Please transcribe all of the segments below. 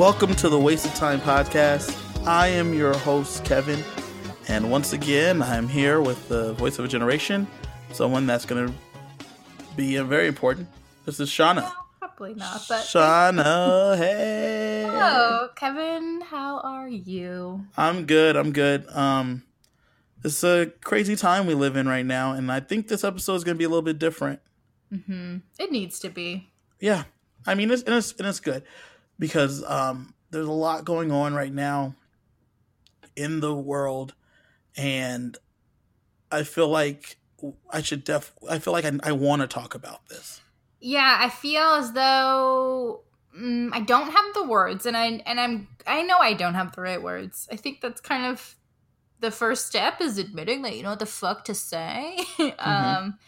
Welcome to the Waste of Time podcast. I am your host, Kevin, and once again, I'm here with the voice of a generation, someone that's going to be very important. This is Shauna. Well, probably not, but Shauna, hey. hello, Kevin. How are you? I'm good. I'm good. Um, it's a crazy time we live in right now, and I think this episode is going to be a little bit different. Mm-hmm. It needs to be. Yeah, I mean, it's and it's, and it's good because um, there's a lot going on right now in the world, and I feel like I should def. I feel like I, I want to talk about this. Yeah, I feel as though mm, I don't have the words, and I and I'm I know I don't have the right words. I think that's kind of the first step is admitting that you know what the fuck to say. um,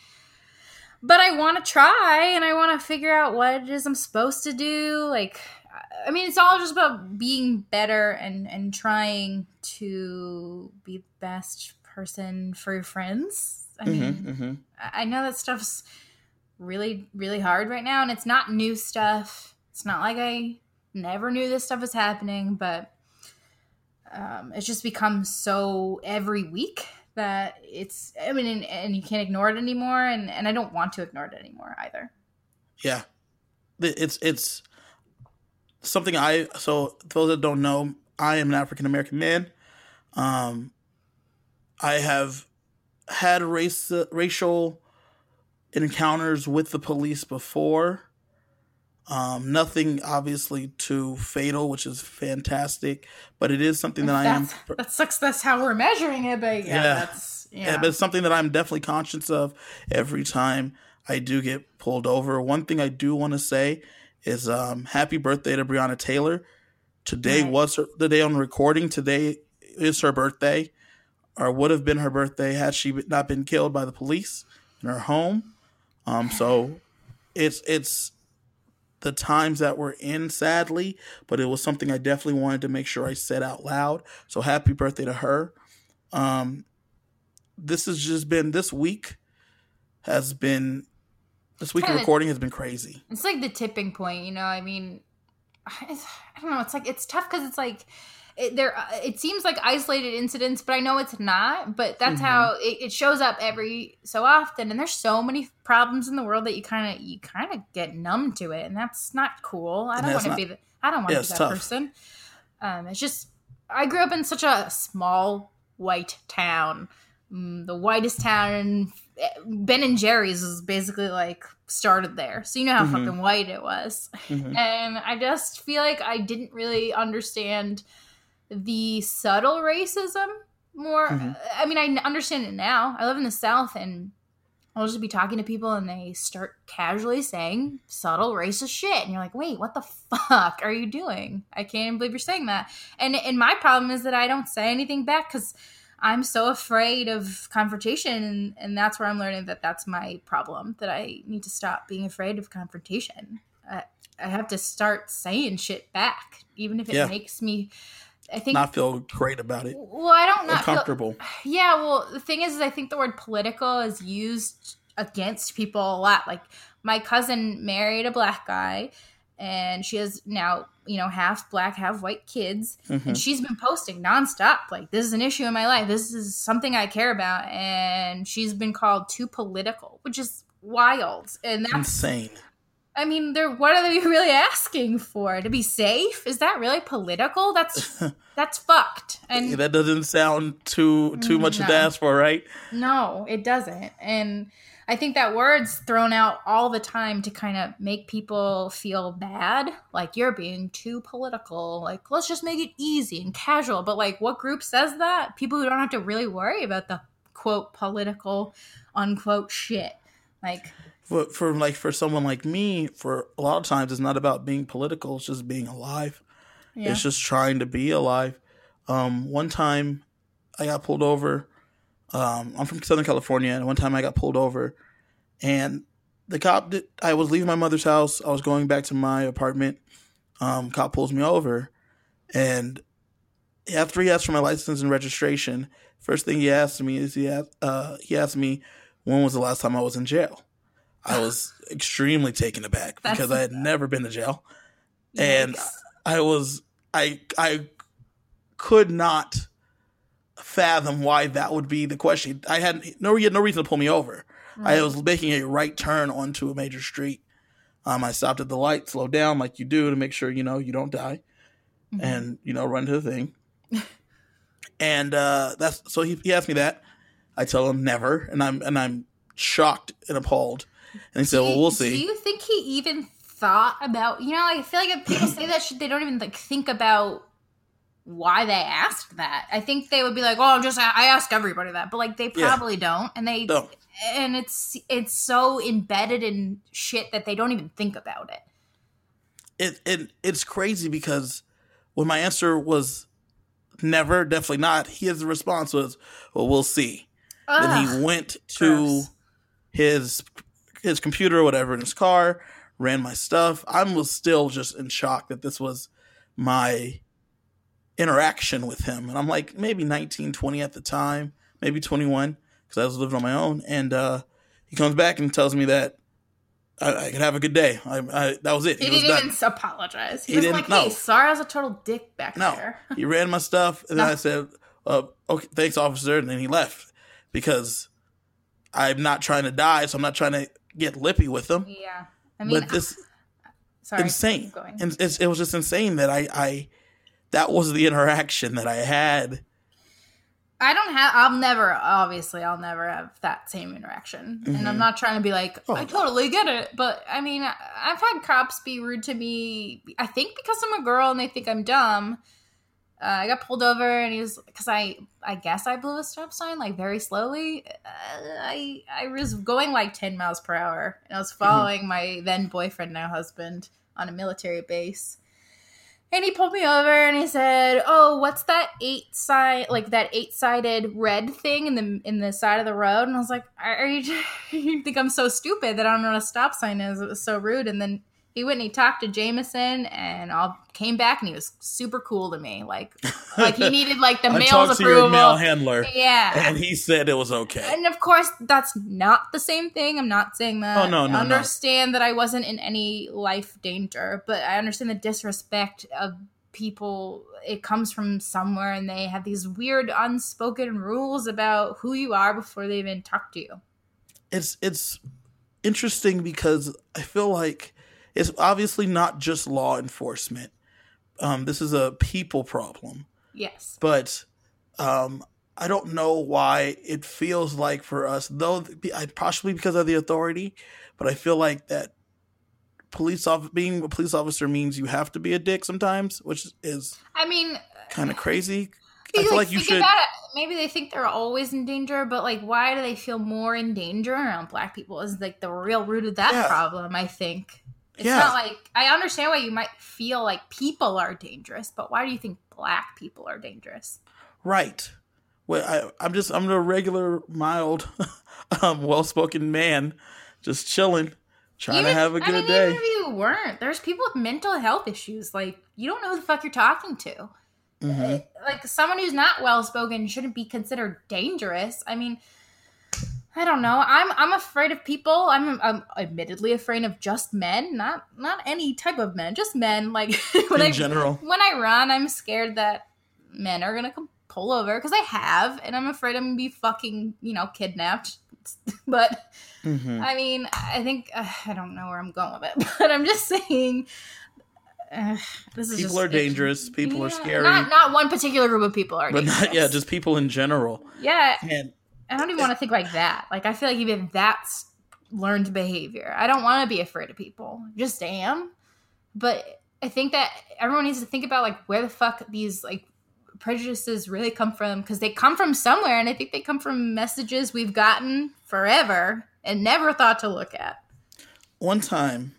but I want to try, and I want to figure out what it is I'm supposed to do. Like, I mean, it's all just about being better and and trying to be the best person for your friends. I mean, hmm hmm I I know that stuff's really, really hard right now, and it's not new stuff. It's not like I never knew this stuff was happening, but um, it's just become so every week that it's, I mean, and, and you can't ignore it anymore, and, and I don't want to ignore it anymore either. Yeah, it's it's something I. So those that don't know, I am an African American man. Um, I have had race racial encounters with the police before. Um, nothing obviously too fatal, which is fantastic, but it is something that I am. That sucks. That's how we're measuring it, but yeah, Yeah. that's, Yeah, yeah. but it's something that I'm definitely conscious of every time I do get pulled over. One thing I do want to say is um, happy birthday to Breonna Taylor. Today Right. was her, the day on recording. Today is her birthday, or would have been her birthday had she not been killed by the police in her home. Um, so it's it's the times that we're in, sadly, but it was something I definitely wanted to make sure I said out loud. So happy birthday to her. Um, this has just been this week has been this week of recording has been crazy. It's like the tipping point, you know. I mean, I, I don't know. It's like it's tough because it's like it, there. uh, It seems like isolated incidents, but I know it's not. But that's Mhm. how it, it shows up every so often. And there's so many problems in the world that you kind of you kind of get numb to it, and that's not cool. I don't want to be. The, I don't want to Yeah, be that tough. person. Um, it's just I grew up in such a small white town, mm, the whitest town. Ben and Jerry's is basically like started there, so you know how Mhm. fucking white it was. Mhm. And I just feel like I didn't really understand the subtle racism more. Mhm. I mean, I understand it now. I live in the South and I'll just be talking to people and they start casually saying subtle racist shit. And you're like, wait, what the fuck are you doing? I can't even believe you're saying that. And, and my problem is that I don't say anything back because I'm so afraid of confrontation. And, and that's where I'm learning that that's my problem, that I need to stop being afraid of confrontation. I, I have to start saying shit back, even if it Yeah. makes me. I think. Not feel great about it. well, I don't not feel, Uncomfortable. yeah, well, the thing is, is I think the word political is used against people a lot. Like my cousin married a black guy, and she has now, you know, half black, half white kids, Mhm. and she's been posting nonstop. Like this is an issue in my life. This is something I care about, and she's been called too political, which is wild. And that's Insane. I mean, they're what are they really asking for? To be safe? Is that really political? That's that's fucked. And that doesn't sound too too much to ask for, right? no, it doesn't. And I think that word's thrown out all the time to kind of make people feel bad. Like you're being too political. Like let's just make it easy and casual. But like what group says that? People who don't have to really worry about the quote political unquote shit. Like For, for like for someone like me, for a lot of times it's not about being political, it's just being alive. yeah. It's just trying to be alive. Um, one time I got pulled over. Um, I'm from Southern California, and one time I got pulled over, and the cop. Did, I was leaving my mother's house. I was going back to my apartment. Um, cop pulls me over, and after he asked for my license and registration, first thing he asked me is he asked, uh, he asked me when was the last time I was in jail. I was extremely taken aback because I had never been to jail. And. I was I I could not fathom why that would be the question. I had no he had no reason to pull me over. Right. I was making a right turn onto a major street. Um, I stopped at the light, slowed down like you do to make sure you know you don't die, mm-hmm. and you know run to the thing. and uh, that's so he, he asked me that. I tell him never, and I'm and I'm shocked and appalled. And he said, "Well, we'll see." Do you think he even thought about? You know, I feel like if people say that shit, they don't even like think about why they asked that. I think they would be like, "Oh, I'm just I ask everybody that," but like they probably yeah. don't, and they don't. and it's it's so embedded in shit that they don't even think about it. It it it's crazy because when my answer was never, definitely not, his response was, "Well, we'll see." Ugh, then he went to gross. his his computer or whatever in his car, ran my stuff. I was still just in shock that this was my interaction with him. And I'm like maybe 19, 20 at the time, maybe 21, because I was living on my own. And uh, he comes back and tells me that I, I could have a good day. I, I, that was it. He, he didn't even apologize. He, he was like, "Hey, no. sorry, I was a total dick back no. there." he ran my stuff, and no. then I said, uh, "Okay, thanks, officer," and then he left because I'm not trying to die, so I'm not trying to get lippy with him. Yeah, I mean, but this sorry, insane, and it was just insane that I, I that was the interaction that I had. I don't have. I'll never. Obviously, I'll never have that same interaction. Mm-hmm. And I'm mm-hmm. not trying to be like, oh, I totally get it. But I mean, I've had cops be rude to me. I think because I'm a girl and they think I'm dumb. Uh, I got pulled over and he was because I I guess I blew a stop sign like very slowly. Uh, I I was going like ten miles per hour and I was mm-hmm. following mm-hmm. my then boyfriend now husband on a military base and he pulled me over and he said, "Oh, what's that eight side like that eight sided red thing in the in the side of the road?" And I was like, "Are you you think I'm so stupid that I don't know what a stop sign is?" It was so rude. And then he went and he talked to Jameson and all came back and he was super cool to me. Like like he needed like the I male's approval. male handler. Yeah. And he said it was okay. And of course that's not the same thing. I'm not saying that. Oh no, no. I understand no. that I wasn't in any life danger, but I understand the disrespect of people it comes from somewhere and they have these weird unspoken rules about who you are before they even talk to you. It's it's interesting because I feel like it's obviously not just law enforcement. Um, this is a people problem. Yes. But um, I don't know why it feels like for us, though, possibly because of the authority, but I feel like that police off being a police officer means you have to be a dick sometimes, which is I mean kind of crazy. I feel like, like you should. Maybe they think they're always in danger, but like, why do they feel more in danger around black people? Is like the real root of that yeah. problem. I think. It's yeah. not like I understand why you might feel like people are dangerous, but why do you think black people are dangerous? Right. Well, I, I'm just I'm a regular, mild, um, well-spoken man, just chilling, trying even, to have a good I mean, day. Even if you weren't, there's people with mental health issues. Like you don't know who the fuck you're talking to. Mm-hmm. Like someone who's not well-spoken shouldn't be considered dangerous. I mean, I don't know. I'm I'm afraid of people. I'm, I'm admittedly afraid of just men, not not any type of men, just men. Like when in I, general, when I run, I'm scared that men are gonna come pull over because I have, and I'm afraid I'm gonna be fucking you know kidnapped. but mm-hmm. I mean, I think uh, I don't know where I'm going with it, but I'm just saying. Uh, this is people just, are dangerous. People yeah, are scary. Not not one particular group of people are, but dangerous. not yeah, just people in general. Yeah, and I don't even want to think like that. Like I feel like even that's learned behavior. I don't want to be afraid of people. Just am. But I think that everyone needs to think about like where the fuck these like prejudices really come from because they come from somewhere and I think they come from messages we've gotten forever and never thought to look at. One time,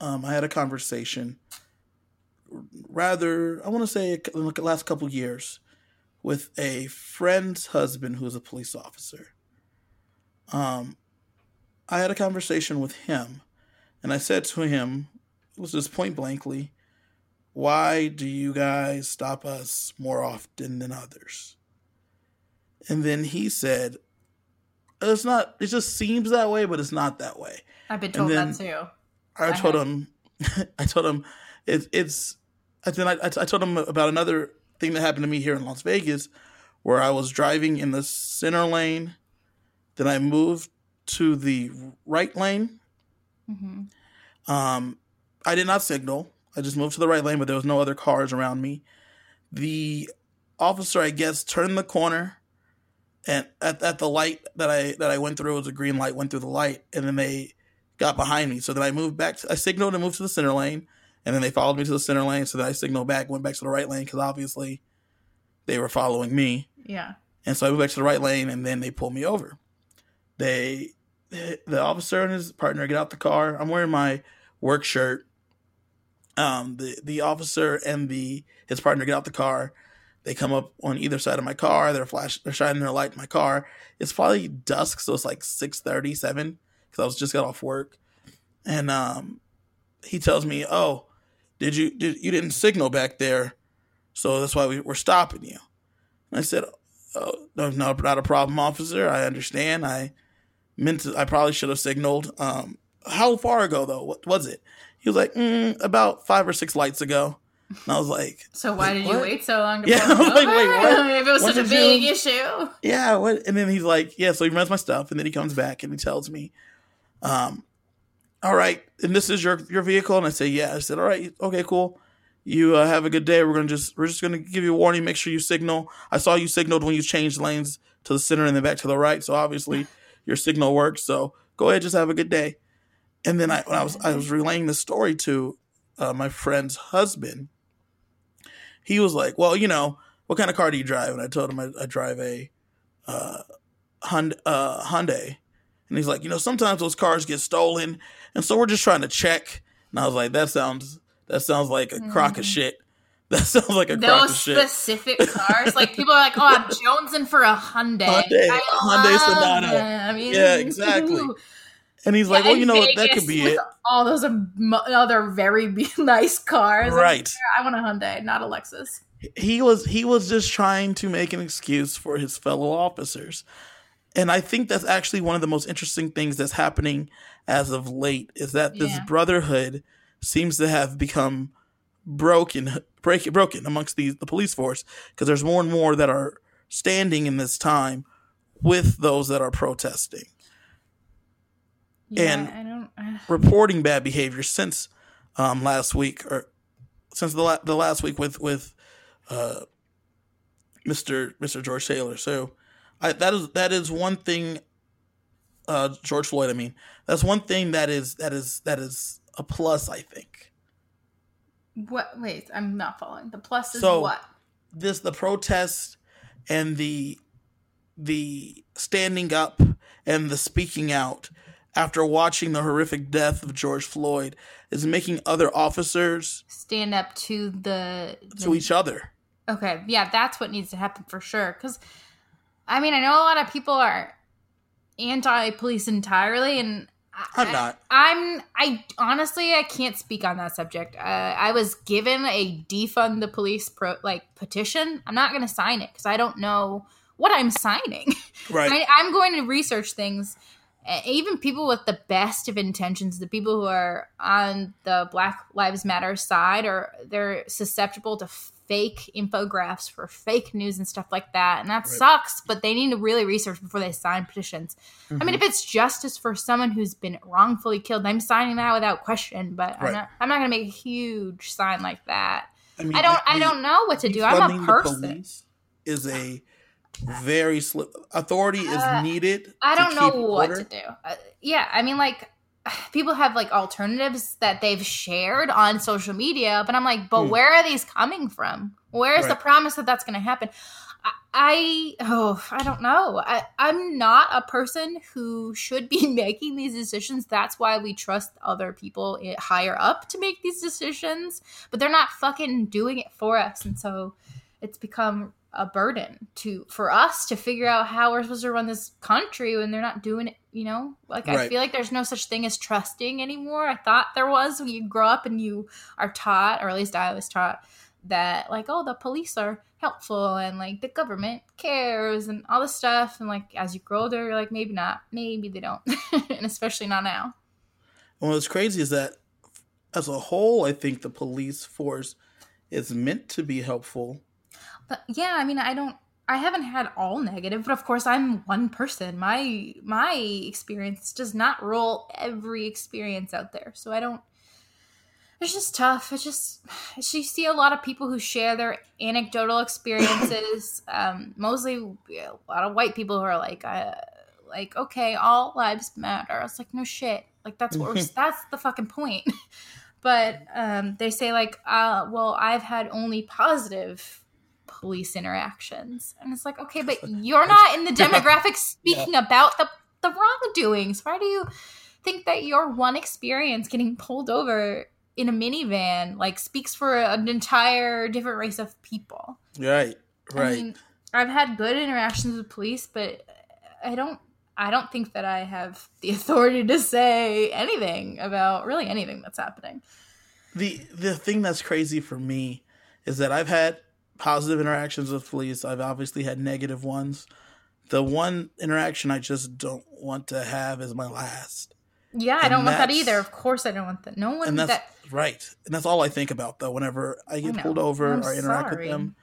um, I had a conversation, rather, I want to say in the last couple years, with a friend's husband who's a police officer. Um, I had a conversation with him, and I said to him, it was just point blankly, why do you guys stop us more often than others? And then he said, it's not, it just seems that way, but it's not that way. I've been told that too. I told him, I told him, it, it's I then I, I told him about another thing that happened to me here in Las Vegas, where I was driving in the center lane, then I moved to the right lane. Mm-hmm. Um, I did not signal. I just moved to the right lane, but there was no other cars around me. The officer, I guess, turned the corner, and at, at the light that I that I went through it was a green light. Went through the light, and then they got behind me. So then I moved back. To, I signaled and moved to the center lane, and then they followed me to the center lane. So then I signaled back, went back to the right lane because obviously they were following me. Yeah. And so I moved back to the right lane, and then they pulled me over. They, the officer and his partner get out the car. I'm wearing my work shirt. Um, the the officer and the his partner get out the car. They come up on either side of my car. They're flash. They're shining their light in my car. It's probably dusk, so it's like six thirty seven because I was just got off work, and um, he tells me, "Oh, did you did you didn't signal back there, so that's why we, we're stopping you." And I said, "Oh, no, no, not a problem, officer. I understand. I meant to. I probably should have signaled. Um, how far ago though? What was it?" He was like, mm, "About five or six lights ago." And I was like, "So why did what? you wait so long to yeah, pull him like, wait, what? if it was What such a big you- issue?" yeah, what? And then he's like, yeah. So he runs my stuff, and then he comes back and he tells me, um, all right, and this is your your vehicle, and I say, yeah. I said, all right, okay, cool. You uh, have a good day. We're gonna just we're just gonna give you a warning. Make sure you signal. I saw you signaled when you changed lanes to the center and then back to the right. So obviously your signal works. So go ahead, just have a good day. And then I when I was I was relaying the story to uh, my friend's husband. He was like, well, you know, what kind of car do you drive? And I told him I, I drive a uh, Hyundai, uh, Hyundai. And he's like, you know, sometimes those cars get stolen, and so we're just trying to check. And I was like, that sounds that sounds like a crock of mm-hmm. shit. That sounds like a crock of shit. Those specific cars, like people are like, "Oh, I'm jonesing for a Hyundai." Hyundai, I Hyundai Sonata. Yeah, exactly. and he's like, Yeah, well, you know what, that could be it, All those other very nice cars. Right? like, I want a Hyundai, not a Lexus. he was he was just trying to make an excuse for his fellow officers and i think that's actually one of the most interesting things that's happening as of late is that this Yeah. brotherhood seems to have become broken break broken amongst the the police force because there's more and more that are standing in this time with those that are protesting Yeah, And-. Uh, reporting bad behavior since um, last week or since the la- the last week with with uh, Mr. Mr. George Taylor. So I, that is that is one thing. Uh, George Floyd. I mean, that's one thing that is that is that is a plus. I think what? Wait, I'm not following. The plus is So- what? this the protest and the the standing up and the speaking out after watching the horrific death of George Floyd is making other officers Stand up to the, to the each other. Okay, yeah, that's what needs to happen for sure. Because, I mean, I know a lot of people are anti-police entirely, and I, I'm not. I'm. I honestly, I can't speak on that subject. Uh, I was given a defund the police pro like petition. I'm not going to sign it because I don't know what I'm signing. Right. I, I'm going to research things. Even people with the best of intentions, the people who are on the Black Lives Matter side, are they're susceptible to fake infographics for fake news and stuff like that, and that Right. sucks. But they need to really research before they sign petitions. I Mm-hmm. mean, if it's justice for someone who's been wrongfully killed, I'm signing that without question. But Right. I'm not. I'm not going to make a huge sign like that. mean, I don't. I the- don't know what to do. I'm a person. is a very slip. Authority is Uh, needed. I don't know what order. to do. Uh, yeah, I mean, like people have like alternatives that they've shared on social media, but I'm like, but Hmm. where are these coming from? Where's the promise that that's going to happen? I, I oh I don't know. I, I'm not a person who should be making these decisions. That's why we trust other people higher up to make these decisions, but they're not fucking doing it for us, and so it's become a burden to for us to figure out how we're supposed to run this country when they're not doing it you know? Like i feel like there's no such thing as trusting anymore. I thought there was when you grow up and you are taught or at least i was taught that like oh the police are helpful and like the government cares and all this stuff. And like as you grow older you're like maybe not. Maybe they don't. And especially not now. And what's crazy is that, as a whole, I think the police force is meant to be helpful. But yeah, I mean, I don't. I haven't had all negative, but of course, I'm one person. My my experience does not rule every experience out there, so I don't. It's just tough. It's just you see a lot of people who share their anecdotal experiences. um, mostly a lot of white people who are like, uh, like okay, all lives matter. I was like, no shit. Like that's what we're, that's the fucking point. but um, they say like, uh, well, I've had only positive police interactions, and it's like, okay, but you're not in the demographic speaking yeah. about the the wrongdoings. Why do you think that your one experience getting pulled over in a minivan like speaks for an entire different race of people. Right. Right. I mean, I've had good interactions with police, but I don't I don't think that I have the authority to say anything about really anything that's happening. The the thing that's crazy for me is that I've had positive interactions with police. I've obviously had negative ones. The one interaction I just don't want to have is my last. Yeah, I don't want that either. Of course, I don't want that. No one. And that's that... right, and that's all I think about though. Whenever I get I pulled over I'm or interact sorry. with them,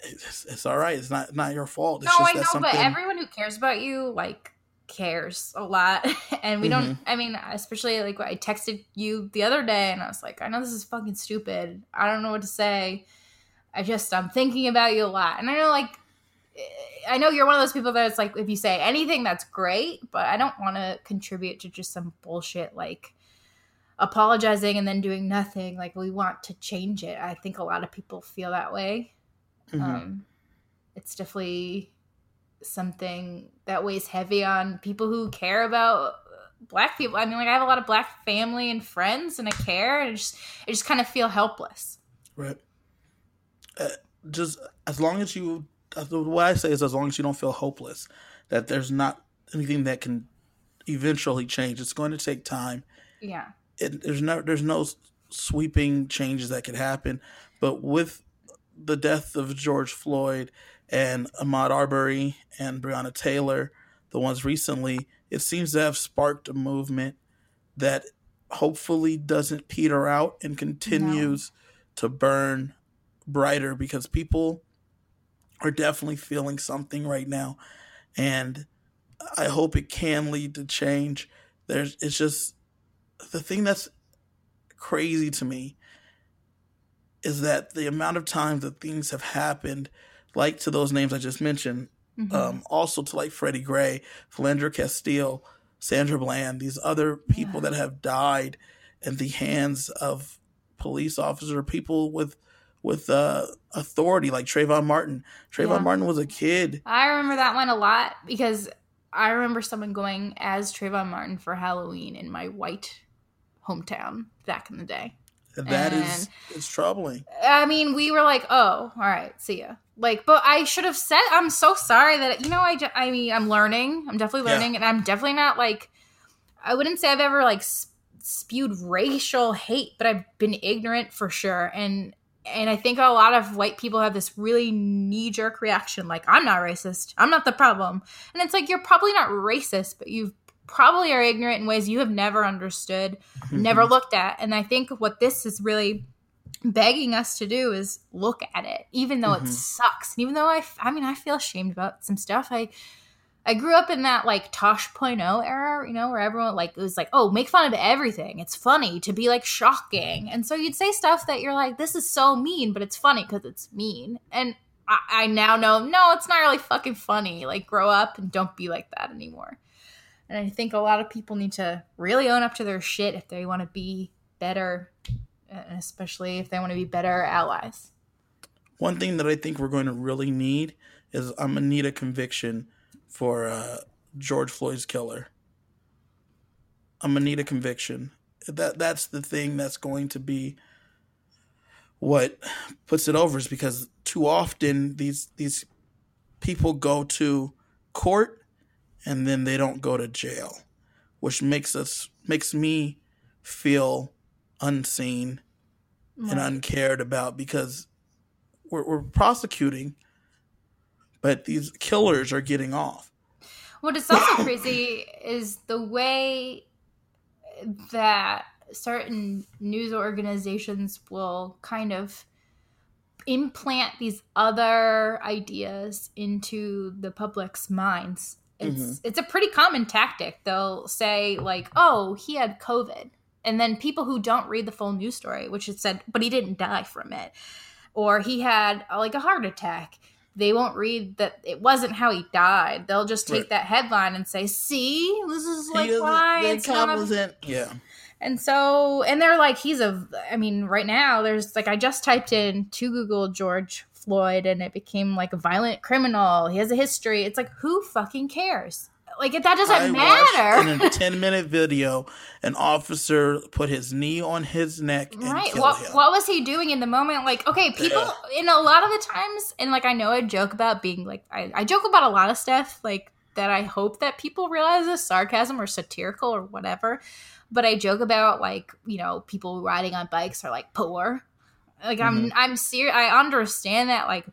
it's, it's, all right. It's not not your fault. It's no, I know, something... but everyone who cares about you like cares a lot, and we mm-hmm. don't. I mean, especially like I texted you the other day, and I was like, I know this is fucking stupid. I don't know what to say. I just I'm thinking about you a lot, and I know like I know you're one of those people that it's like if you say anything that's great, but I don't want to contribute to just some bullshit like apologizing and then doing nothing. Like we want to change it. I think a lot of people feel that way. Mm-hmm. Um, it's definitely something that weighs heavy on people who care about black people. I mean, like I have a lot of black family and friends, and I care, and I just I just kind of feel helpless. Right. Uh, just as long as you what I say is as long as you don't feel hopeless, that there's not anything that can eventually change. It's going to take time. Yeah. It, there's no there's no sweeping changes that could happen, but with the death of George Floyd and Ahmaud Arbery and Breonna Taylor, the ones recently, it seems to have sparked a movement that hopefully doesn't peter out and continues no. to burn brighter because people are definitely feeling something right now. And I hope it can lead to change. There's it's just the thing that's crazy to me is that the amount of times that things have happened, like to those names I just mentioned, mm-hmm. um, also to like Freddie Gray, Philando Castile, Sandra Bland, these other people yeah. that have died in the hands of police officers or people with with uh, authority, like Trayvon Martin. Trayvon yeah. Martin was a kid. I remember that one a lot because I remember someone going as Trayvon Martin for Halloween in my white hometown back in the day. That and, is it's troubling. I mean, we were like, "Oh, all right, see ya." Like, but I should have said, "I'm so sorry that you know." I, I mean, I'm learning. I'm definitely learning, yeah. and I'm definitely not like. I wouldn't say I've ever like spewed racial hate, but I've been ignorant for sure, and and I think a lot of white people have this really knee jerk reaction like, I'm not racist. I'm not the problem. And it's like, you're probably not racist, but you probably are ignorant in ways you have never understood, mm-hmm. never looked at. And I think what this is really begging us to do is look at it, even though mm-hmm. it sucks. And even though I, I mean, I feel ashamed about some stuff. I, I grew up in that like Tosh.0 era, you know, where everyone like it was like, oh, make fun of everything. It's funny to be like shocking. And so you'd say stuff that you're like, this is so mean, but it's funny because it's mean. And I, I, now know, no, it's not really fucking funny. Like, grow up and don't be like that anymore. And I think a lot of people need to really own up to their shit if they want to be better, especially if they want to be better allies. One thing that I think we're going to really need is I'm gonna need a conviction for uh, George Floyd's killer. I'm gonna need a conviction. That that's the thing that's going to be what puts it over is because too often these these people go to court and then they don't go to jail, which makes us makes me feel unseen right. and uncared about because we're, we're prosecuting but these killers are getting off. What is also crazy is the way that certain news organizations will kind of implant these other ideas into the public's minds. It's Mhm. it's a pretty common tactic. They'll say like, "Oh, he had COVID," and then people who don't read the full news story, which it said, "But he didn't die from it," or he had like a heart attack. They won't read that it wasn't how he died. They'll just take Right. that headline and say, "See, this is like He why it's account not a wasn't- yeah. and so, and they're like, he's a, I mean, right now, there's like, I just typed in to Google George Floyd and it became like a violent criminal. He has a history. It's like, who fucking cares? Like, that doesn't I matter. in a 10 minute video, an officer put his knee on his neck and Right. killed What, what was he doing in the moment? Like, okay, people, in a lot of the times, and like, I know I joke about being like, I, I joke about a lot of stuff, like, that I hope that people realize is sarcasm or satirical or whatever. But I joke about like, you know, people riding on bikes are like poor. Like I'm Mhm. I'm serious I understand that like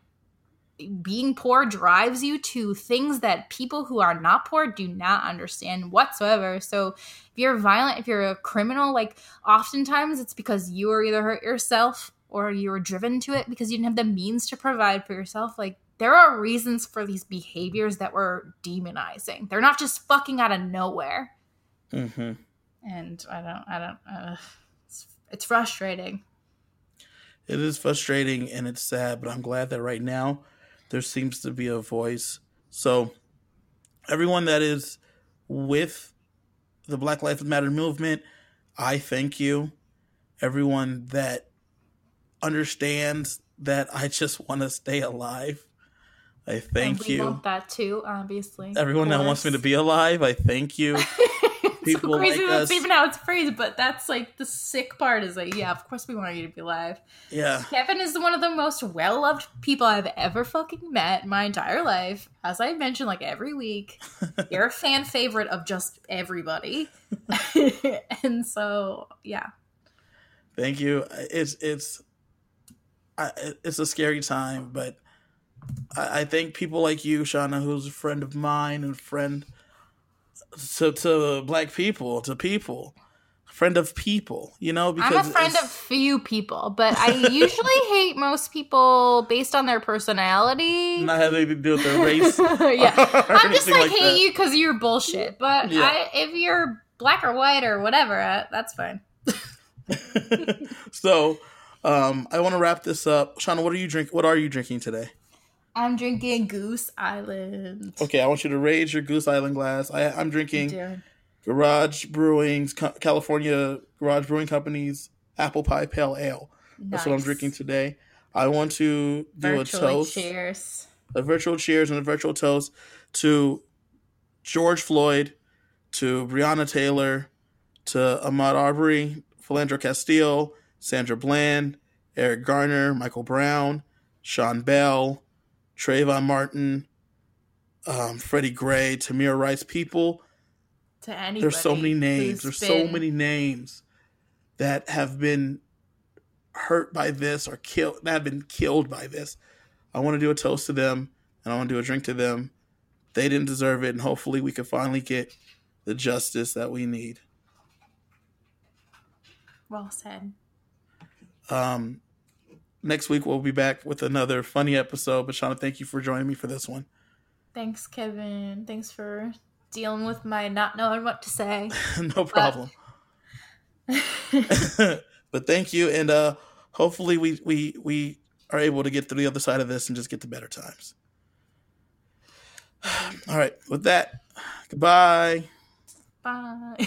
being poor drives you to things that people who are not poor do not understand whatsoever. So if you're violent, if you're a criminal, like oftentimes it's because you were either hurt yourself or you were driven to it because you didn't have the means to provide for yourself. Like there are reasons for these behaviors that we're demonizing. They're not just fucking out of nowhere. hmm And I don't, I don't, uh, it's, it's frustrating. It is frustrating and it's sad, but I'm glad that right now there seems to be a voice. So, everyone that is with the Black Lives Matter movement, I thank you. Everyone that understands that I just want to stay alive, I thank we you. want that too, obviously. Everyone that wants me to be alive, I thank you. people so crazy like that's us- even how it's phrased, but that's like the sick part is like, yeah, of course we want you to be alive. Yeah. Kevin is one of the most well loved people I've ever fucking met in my entire life. As I mentioned, like every week, you're a fan favorite of just everybody. and so, yeah. Thank you. It's it's I, it's a scary time, but I, I think people like you, Shauna, who's a friend of mine and friend to to black people, to people, friend of people. You know, because I'm a friend of few people, but I usually hate most people based on their personality. not having to do with their race. yeah. I'm just like, like hate that. you because you're bullshit. But Yeah. I, if you're black or white or whatever, uh, that's fine. so, um, I want to wrap this up. Shauna, what are you drink? What are you drinking today? I'm drinking Goose Island. Okay, I want you to raise your Goose Island glass. I, I'm drinking. Dude. Garage Brewing's California Garage Brewing Company's Apple Pie Pale Ale. That's what I'm drinking today. I want to do Virtually a toast, cheers. a virtual cheers, and a virtual toast to George Floyd, to Breonna Taylor, to Ahmaud Arbery, Philandro Castillo, Sandra Bland, Eric Garner, Michael Brown, Sean Bell, Trayvon Martin, um, Freddie Gray, Tamir Rice. People To anybody. there's so many names. There's so been- many names that have been hurt by this or killed that have been killed by this. I want to do a toast to them and I want to do a drink to them. They didn't deserve it, and hopefully we can finally get the justice that we need. Well said. Um, next week we'll be back with another funny episode. But Shauna, thank you for joining me for this one. Thanks, Kevin. Thanks for dealing with my not knowing what to say. no problem. but thank you, and uh, hopefully we we we are able to get through the other side of this and just get to better times. All right, with that, goodbye. Bye.